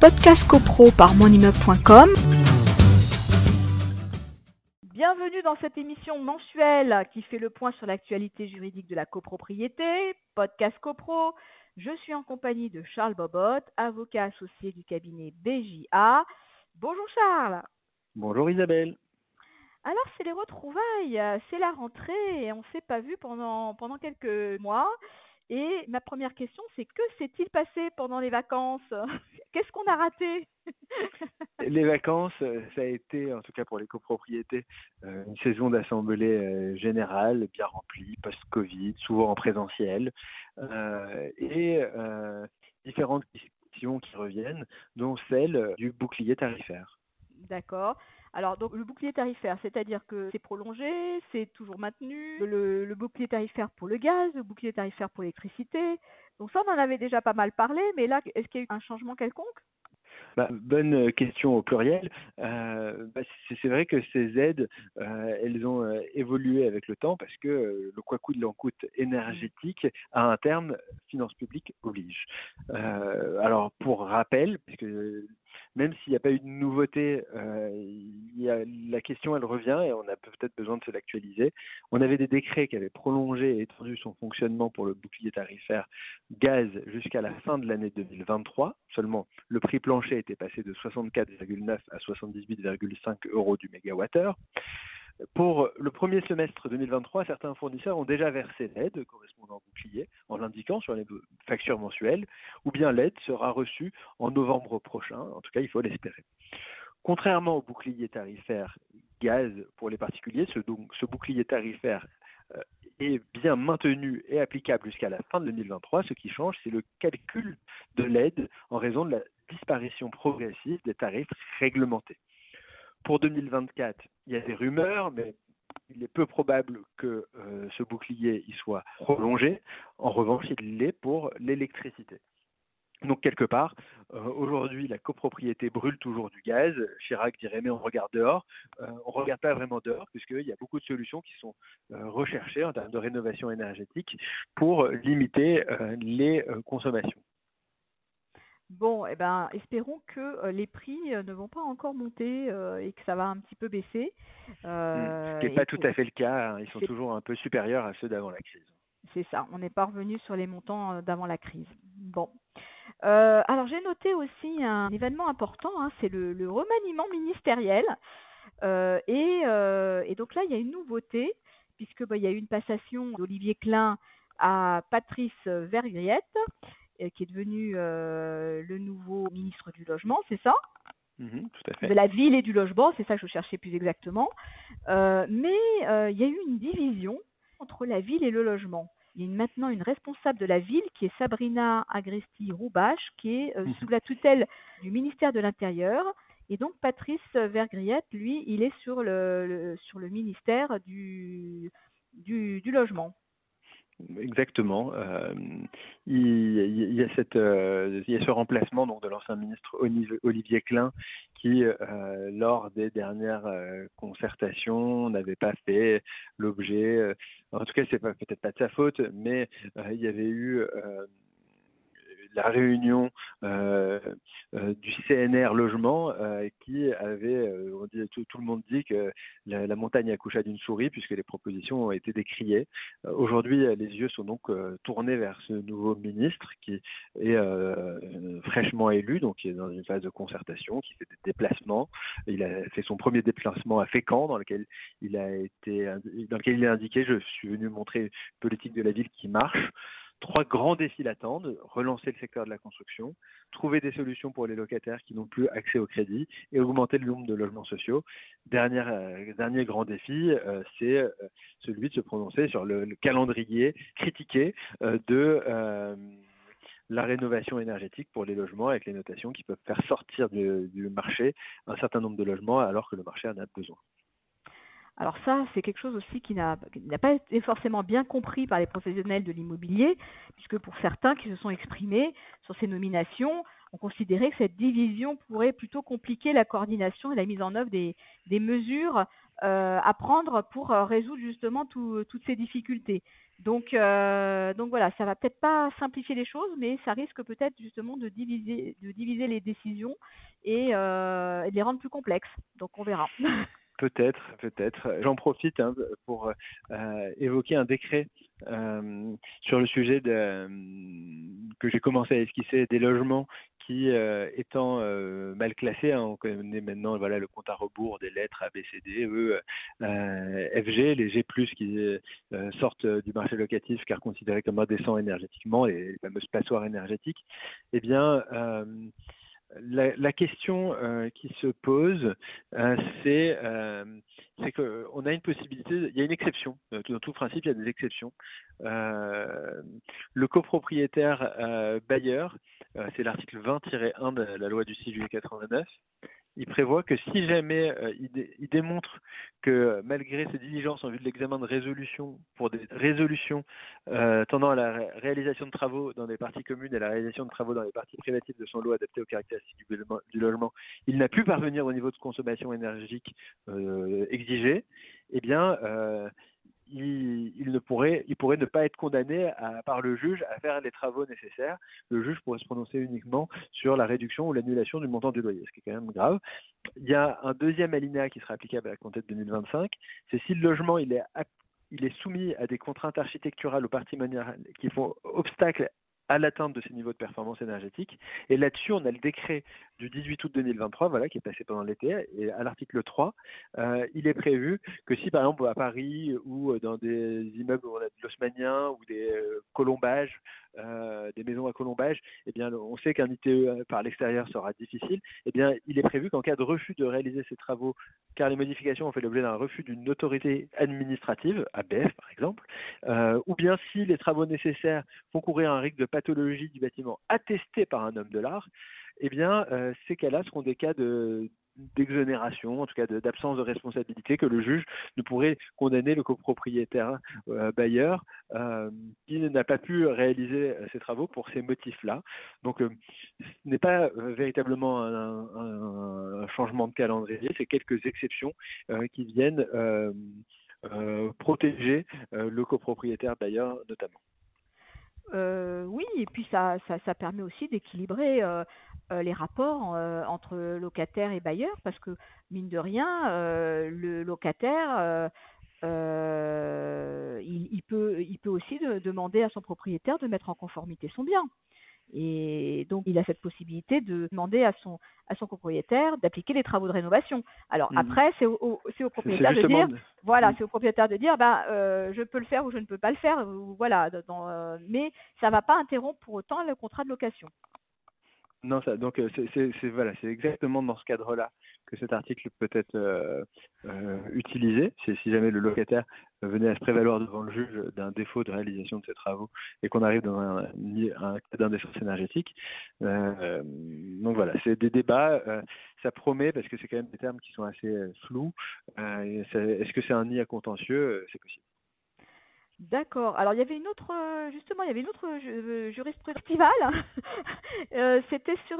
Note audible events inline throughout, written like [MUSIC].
Podcast CoPro par monimmeuble.com. Bienvenue dans cette émission mensuelle qui fait le point sur l'actualité juridique de la copropriété, Podcast CoPro. Je suis en compagnie de Charles Bobot, avocat associé du cabinet BJA. Bonjour Charles. Bonjour Isabelle. Alors c'est les retrouvailles, c'est la rentrée et on ne s'est pas vu pendant, pendant quelques mois. Et ma première question, c'est que s'est-il passé pendant les vacances? [LAUGHS] Qu'est-ce qu'on a raté? [LAUGHS] Les vacances, ça a été, en tout cas pour les copropriétés, euh, une saison d'assemblée euh, générale, bien remplie, post-Covid, souvent en présentiel, euh, et différentes questions qui reviennent, dont celle du bouclier tarifaire. D'accord. Alors, donc, le bouclier tarifaire, c'est-à-dire que c'est prolongé, c'est toujours maintenu, le, bouclier tarifaire pour le gaz, le bouclier tarifaire pour l'électricité. Donc ça, on en avait déjà pas mal parlé, mais là, est-ce qu'il y a eu un changement quelconque? Bah, bonne question au pluriel. Euh, bah, c'est vrai que ces aides, euh, elles ont euh, évolué avec le temps parce que le quoi coûte l'en coûte énergétique, à un terme, finances publiques oblige. alors pour rappel, puisque même s'il n'y a pas eu de nouveauté, euh, la question elle revient et on a peut-être besoin de se l'actualiser. On avait des décrets qui avaient prolongé et étendu son fonctionnement pour le bouclier tarifaire gaz jusqu'à la fin de l'année 2023. Seulement, le prix plancher était passé de 64,9 à 78,5 euros du mégawattheure. Pour le premier semestre 2023, certains fournisseurs ont déjà versé l'aide correspondant au bouclier en l'indiquant sur les factures mensuelles, ou bien l'aide sera reçue en novembre prochain, en tout cas il faut l'espérer. Contrairement au bouclier tarifaire gaz pour les particuliers, ce, bouclier tarifaire euh, est bien maintenu et applicable jusqu'à la fin de 2023. Ce qui change, c'est le calcul de l'aide en raison de la disparition progressive des tarifs réglementés. Pour 2024, il y a des rumeurs, mais il est peu probable que euh, ce bouclier y soit prolongé. En revanche, il l'est pour l'électricité. Donc quelque part, euh, aujourd'hui, la copropriété brûle toujours du gaz. Chirac dirait mais on regarde dehors. Euh, on ne regarde pas vraiment dehors puisqu'il y a beaucoup de solutions qui sont recherchées en termes de rénovation énergétique pour limiter les consommations. Bon, eh ben, espérons que euh, les prix euh, ne vont pas encore monter euh, et que ça va un petit peu baisser. Hmm, ce qui n'est pas tout à fait le cas. Hein. Ils sont toujours un peu supérieurs à ceux d'avant la crise. C'est ça. On n'est pas revenu sur les montants d'avant la crise. Bon. alors j'ai noté aussi un événement important. Hein, c'est le, remaniement ministériel. Et, et, donc là, il y a une nouveauté puisque bah, il y a eu une passation d'Olivier Klein à Patrice Vergriette qui est devenu euh, le nouveau ministre du Logement, c'est ça? Mmh tout à fait. De la ville et du logement, c'est ça que je cherchais plus exactement. Euh, mais il y a eu une division entre la ville et le logement. Il y a maintenant une responsable de la ville qui est Sabrina Agresti-Roubache, qui est mmh sous la tutelle du ministère de l'Intérieur. Et donc Patrice Vergriette, lui, il est sur le, sur le ministère du, du, du logement. Exactement. Euh, il, y a cette, euh, il y a ce remplacement donc de l'ancien ministre Olivier Klein qui, euh, lors des dernières concertations, n'avait pas fait l'objet. en tout cas, c'est peut-être pas de sa faute, mais il y avait eu la réunion euh, euh, du CNR logement euh, qui avait, tout, le monde dit que la, montagne accoucha d'une souris puisque les propositions ont été décriées. Aujourd'hui, les yeux sont donc tournés vers ce nouveau ministre qui est fraîchement élu, donc qui est dans une phase de concertation, qui fait des déplacements. Il a fait son premier déplacement à Fécamp dans lequel il a été, dans lequel il a indiqué, je suis venu montrer une politique de la ville qui marche. Trois grands défis l'attendent, relancer le secteur de la construction, trouver des solutions pour les locataires qui n'ont plus accès au crédit et augmenter le nombre de logements sociaux. Dernier, euh, dernier grand défi, euh, c'est euh, celui de se prononcer sur le, calendrier critiqué de la rénovation énergétique pour les logements avec les notations qui peuvent faire sortir du marché un certain nombre de logements alors que le marché en a besoin. Alors ça, c'est quelque chose aussi qui n'a pas été forcément bien compris par les professionnels de l'immobilier, puisque pour certains qui se sont exprimés sur ces nominations, ont considéré que cette division pourrait plutôt compliquer la coordination et la mise en œuvre des, mesures euh, à prendre pour euh, résoudre justement toutes ces difficultés. Donc, euh, donc voilà, ça va peut-être pas simplifier les choses, mais ça risque peut-être justement de diviser, de diviser les décisions et de les rendre plus complexes. Donc on verra. [LAUGHS] Peut-être, peut-être. J'en profite hein, pour euh, évoquer un décret euh, sur le sujet de, euh, que j'ai commencé à esquisser des logements qui, étant mal classés, hein, on connaît maintenant voilà le compte à rebours des lettres A, B, C, D, E, FG, les G+ qui sortent du marché locatif car considérés comme indécents énergétiquement, les, les fameuses passoires énergétiques. Eh bien la, la, question euh, qui se pose, euh, c'est euh, qu'on a une possibilité, il y a une exception. Dans tout principe, il y a des exceptions. le copropriétaire bailleur, c'est l'article 20-1 de la loi du 6 juillet 89, il prévoit que si jamais euh, il, démontre que malgré ses diligences en vue de l'examen de résolution pour des résolutions euh, tendant à la réalisation de travaux dans des parties communes et la réalisation de travaux dans les parties privatives de son lot adapté aux caractéristiques du, logement, il n'a pu parvenir au niveau de consommation énergétique euh, exigé, eh bien il, ne pourrait, il pourrait ne pas être condamné par le juge à faire les travaux nécessaires. Le juge pourrait se prononcer uniquement sur la réduction ou l'annulation du montant du loyer, ce qui est quand même grave. Il y a un deuxième alinéa qui sera applicable à la compte de 2025, c'est si le logement il est, il est soumis à des contraintes architecturales ou patrimoniales qui font obstacle à l'atteinte de ces niveaux de performance énergétique. Et là-dessus, on a le décret du 18 août 2023, voilà, qui est passé pendant l'été. Et à l'article 3, euh, il est prévu que si, par exemple, à Paris ou dans des immeubles où on a de l'osmanien ou des euh, colombages, euh, des maisons à colombage, eh bien, on sait qu'un ITE par l'extérieur sera difficile. Eh bien, il est prévu qu'en cas de refus de réaliser ces travaux, car les modifications ont fait l'objet d'un refus d'une autorité administrative, ABF par exemple, euh, ou bien si les travaux nécessaires font courir un risque de pathologie du bâtiment attesté par un homme de l'art, eh bien, euh, ces cas-là seront des cas de d'exonération, en tout cas d'absence de, responsabilité, que le juge ne pourrait condamner le copropriétaire euh, bailleur euh, qui n'a pas pu réaliser ces travaux pour ces motifs-là. Donc, ce n'est pas véritablement un, changement de calendrier, c'est quelques exceptions qui viennent protéger le copropriétaire bailleur notamment. Euh, oui, et puis ça, ça, ça permet aussi d'équilibrer euh, euh, les rapports euh, entre locataire et bailleur, parce que mine de rien, le locataire, il, il, peut, il peut aussi de, demander à son propriétaire de mettre en conformité son bien. Et donc, il a cette possibilité de demander à son, à son propriétaire d'appliquer les travaux de rénovation. Alors mmh. après, c'est au, au, au, propriétaire de dire, voilà, mmh. c'est au propriétaire de dire, ben, euh, je peux le faire ou je ne peux pas le faire, ou, voilà. Dans, euh, mais ça ne va pas interrompre pour autant le contrat de location. Non, ça, donc euh, c'est voilà, c'est exactement dans ce cadre-là que cet article peut être euh, euh, utilisé. C'est si jamais le locataire venait à se prévaloir devant le juge d'un défaut de réalisation de ses travaux et qu'on arrive dans un, un cas énergétique. Donc voilà, c'est des débats. Ça promet parce que c'est quand même des termes qui sont assez flous. Est-ce que c'est un nid à contentieux? C'est possible. D'accord. Alors il y avait une autre, justement, il y avait une autre jurisprudence [LAUGHS] euh, C'était sur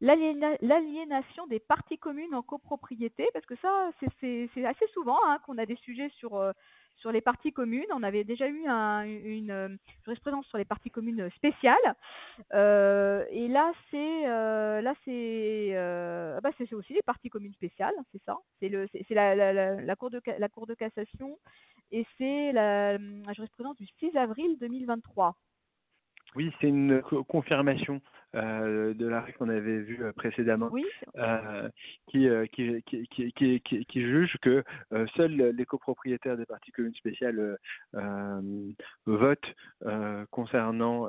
l'aliénation des parties communes en copropriété, parce que ça, c'est assez souvent hein, qu'on a des sujets sur, euh, sur les parties communes. On avait déjà eu un, une euh, jurisprudence sur les parties communes spéciales, euh, et là, c'est euh, là c'est euh, bah, c'est aussi les parties communes spéciales, c'est ça. C'est le c'est la, la, la, la, cour de la cour de cassation, et c'est la, la jurisprudence du 6 avril 2023. Oui, c'est une confirmation euh, de l'arrêt qu'on avait vu euh, précédemment, oui. euh, qui, euh, qui, qui, qui, juge que euh, seuls les copropriétaires des parties communes spéciales votent concernant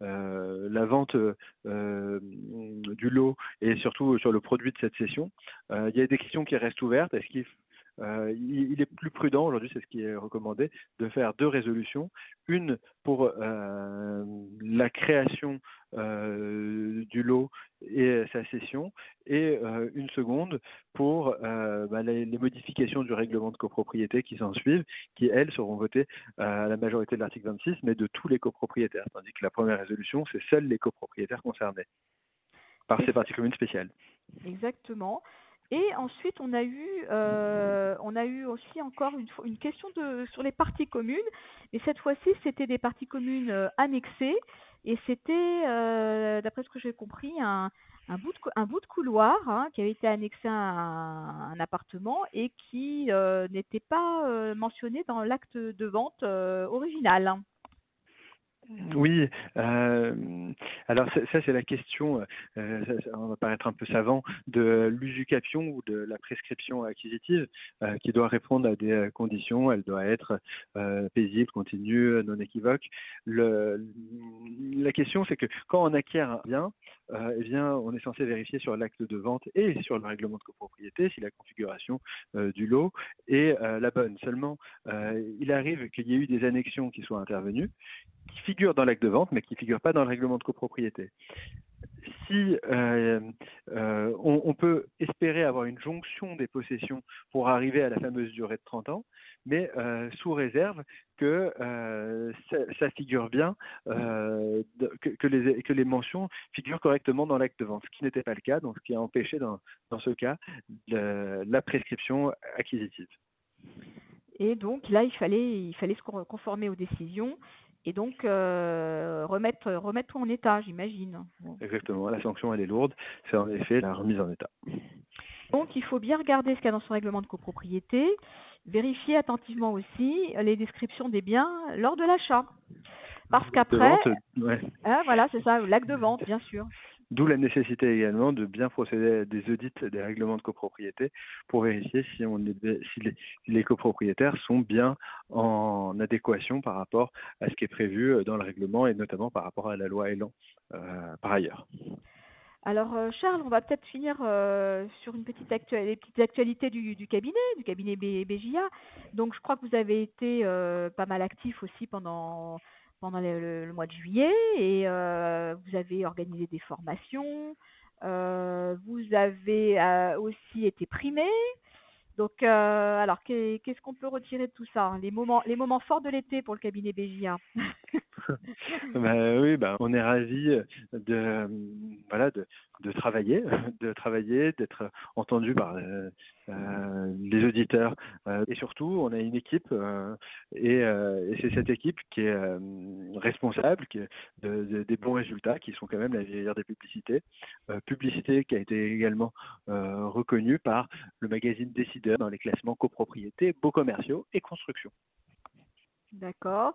la vente du lot et surtout sur le produit de cette session. il y a des questions qui restent ouvertes. Est-ce qu'il euh, il, il, est plus prudent, aujourd'hui c'est ce qui est recommandé, de faire deux résolutions. Une pour euh, la création euh, du lot et sa cession, et une seconde pour bah, les, les, modifications du règlement de copropriété qui s'en suivent, qui elles seront votées à la majorité de l'article 26, mais de tous les copropriétaires, tandis que la première résolution, c'est seuls les copropriétaires concernés par ces parties communes spéciales. Exactement. Et ensuite, on a eu, euh, on a eu aussi encore une, une question de, sur les parties communes. Mais cette fois-ci, c'était des parties communes euh, annexées. Et c'était, euh, d'après ce que j'ai compris, un, bout de, un bout de couloir hein, qui avait été annexé à un appartement et qui n'était pas mentionné dans l'acte de vente original. Oui, euh, alors ça, c'est la question, euh, on va paraître un peu savant, de l'usucapion ou de la prescription acquisitive euh, qui doit répondre à des conditions, elle doit être paisible, continue, non équivoque. La question c'est que quand on acquiert un bien, eh bien on est censé vérifier sur l'acte de vente et sur le règlement de copropriété si la configuration du lot est la bonne. Seulement, il arrive qu'il y ait eu des annexions qui soient intervenues qui figurent dans l'acte de vente, mais qui ne figurent pas dans le règlement de copropriété. Si euh, euh, on, on, peut espérer avoir une jonction des possessions pour arriver à la fameuse durée de 30 ans, mais euh, sous réserve que euh, ça, ça, figure bien, euh, que, que, les, que les mentions figurent correctement dans l'acte de vente, ce qui n'était pas le cas, donc ce qui a empêché dans, dans ce cas le, la prescription acquisitive. Et donc là, il fallait, il fallait se conformer aux décisions et donc euh, remettre, remettre tout en état, j'imagine. Exactement, la sanction elle est lourde, c'est en effet la remise en état. Donc il faut bien regarder ce qu'il y a dans son règlement de copropriété, vérifier attentivement aussi les descriptions des biens lors de l'achat. Parce qu'après, ouais. hein, voilà, c'est ça, l'acte de vente, bien sûr. D'où la nécessité également de bien procéder à des audits des règlements de copropriété pour vérifier si, on est, si les, les, copropriétaires sont bien en adéquation par rapport à ce qui est prévu dans le règlement et notamment par rapport à la loi Elan euh, par ailleurs. Alors euh, Charles, on va peut-être finir euh, sur une petite actualité, les petites actualités du, cabinet, du cabinet B, BJA. Donc je crois que vous avez été euh, pas mal actif aussi pendant pendant le, mois de juillet et vous avez organisé des formations, vous avez aussi été primé. Donc, alors qu'est-ce qu'on peut retirer de tout ça Les moments, les moments forts de l'été pour le cabinet BJA. [LAUGHS] bah, oui, bah, on est ravis de voilà de, de travailler, [LAUGHS] de travailler, d'être entendu par euh, euh, les auditeurs euh, et surtout on a une équipe et, c'est cette équipe qui est responsable qui est de, de, des bons résultats qui sont quand même la meilleure des publicités, publicité qui a été également reconnue par le magazine Décideur dans les classements copropriété, beaux commerciaux et construction. D'accord.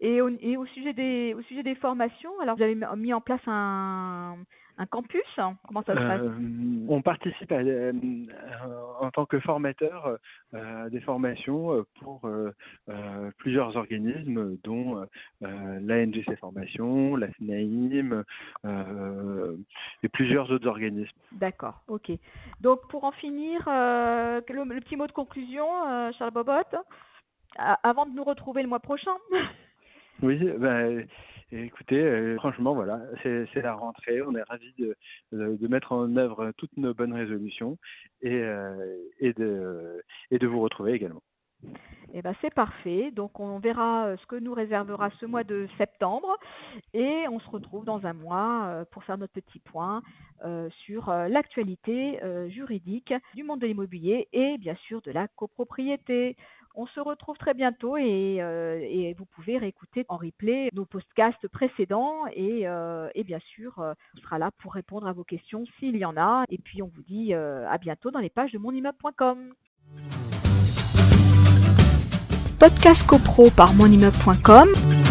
Et au, et au, sujet des, au sujet des formations, alors vous avez mis en place un, un campus? Comment ça se passe? Euh, On participe à, euh, en tant que formateur euh, à des formations pour plusieurs organismes, dont l'ANGC Formation, la SNAIM et plusieurs autres organismes. D'accord, ok. Donc pour en finir, le, le, petit mot de conclusion, Charles Bobot, avant de nous retrouver le mois prochain? [LAUGHS] Oui, ben, écoutez, euh, franchement, voilà, c'est la rentrée. On est ravis de, mettre en œuvre toutes nos bonnes résolutions et, euh, et, de, et de vous retrouver également. Eh ben c'est parfait. Donc on verra euh, ce que nous réservera ce mois de septembre et on se retrouve dans un mois pour faire notre petit point sur l'actualité juridique du monde de l'immobilier et bien sûr de la copropriété. On se retrouve très bientôt et, et vous pouvez réécouter en replay nos podcasts précédents et, et bien sûr on sera là pour répondre à vos questions s'il y en a. Et puis on vous dit à bientôt dans les pages de monimmeuble.com podcast copro par monimmeuble.com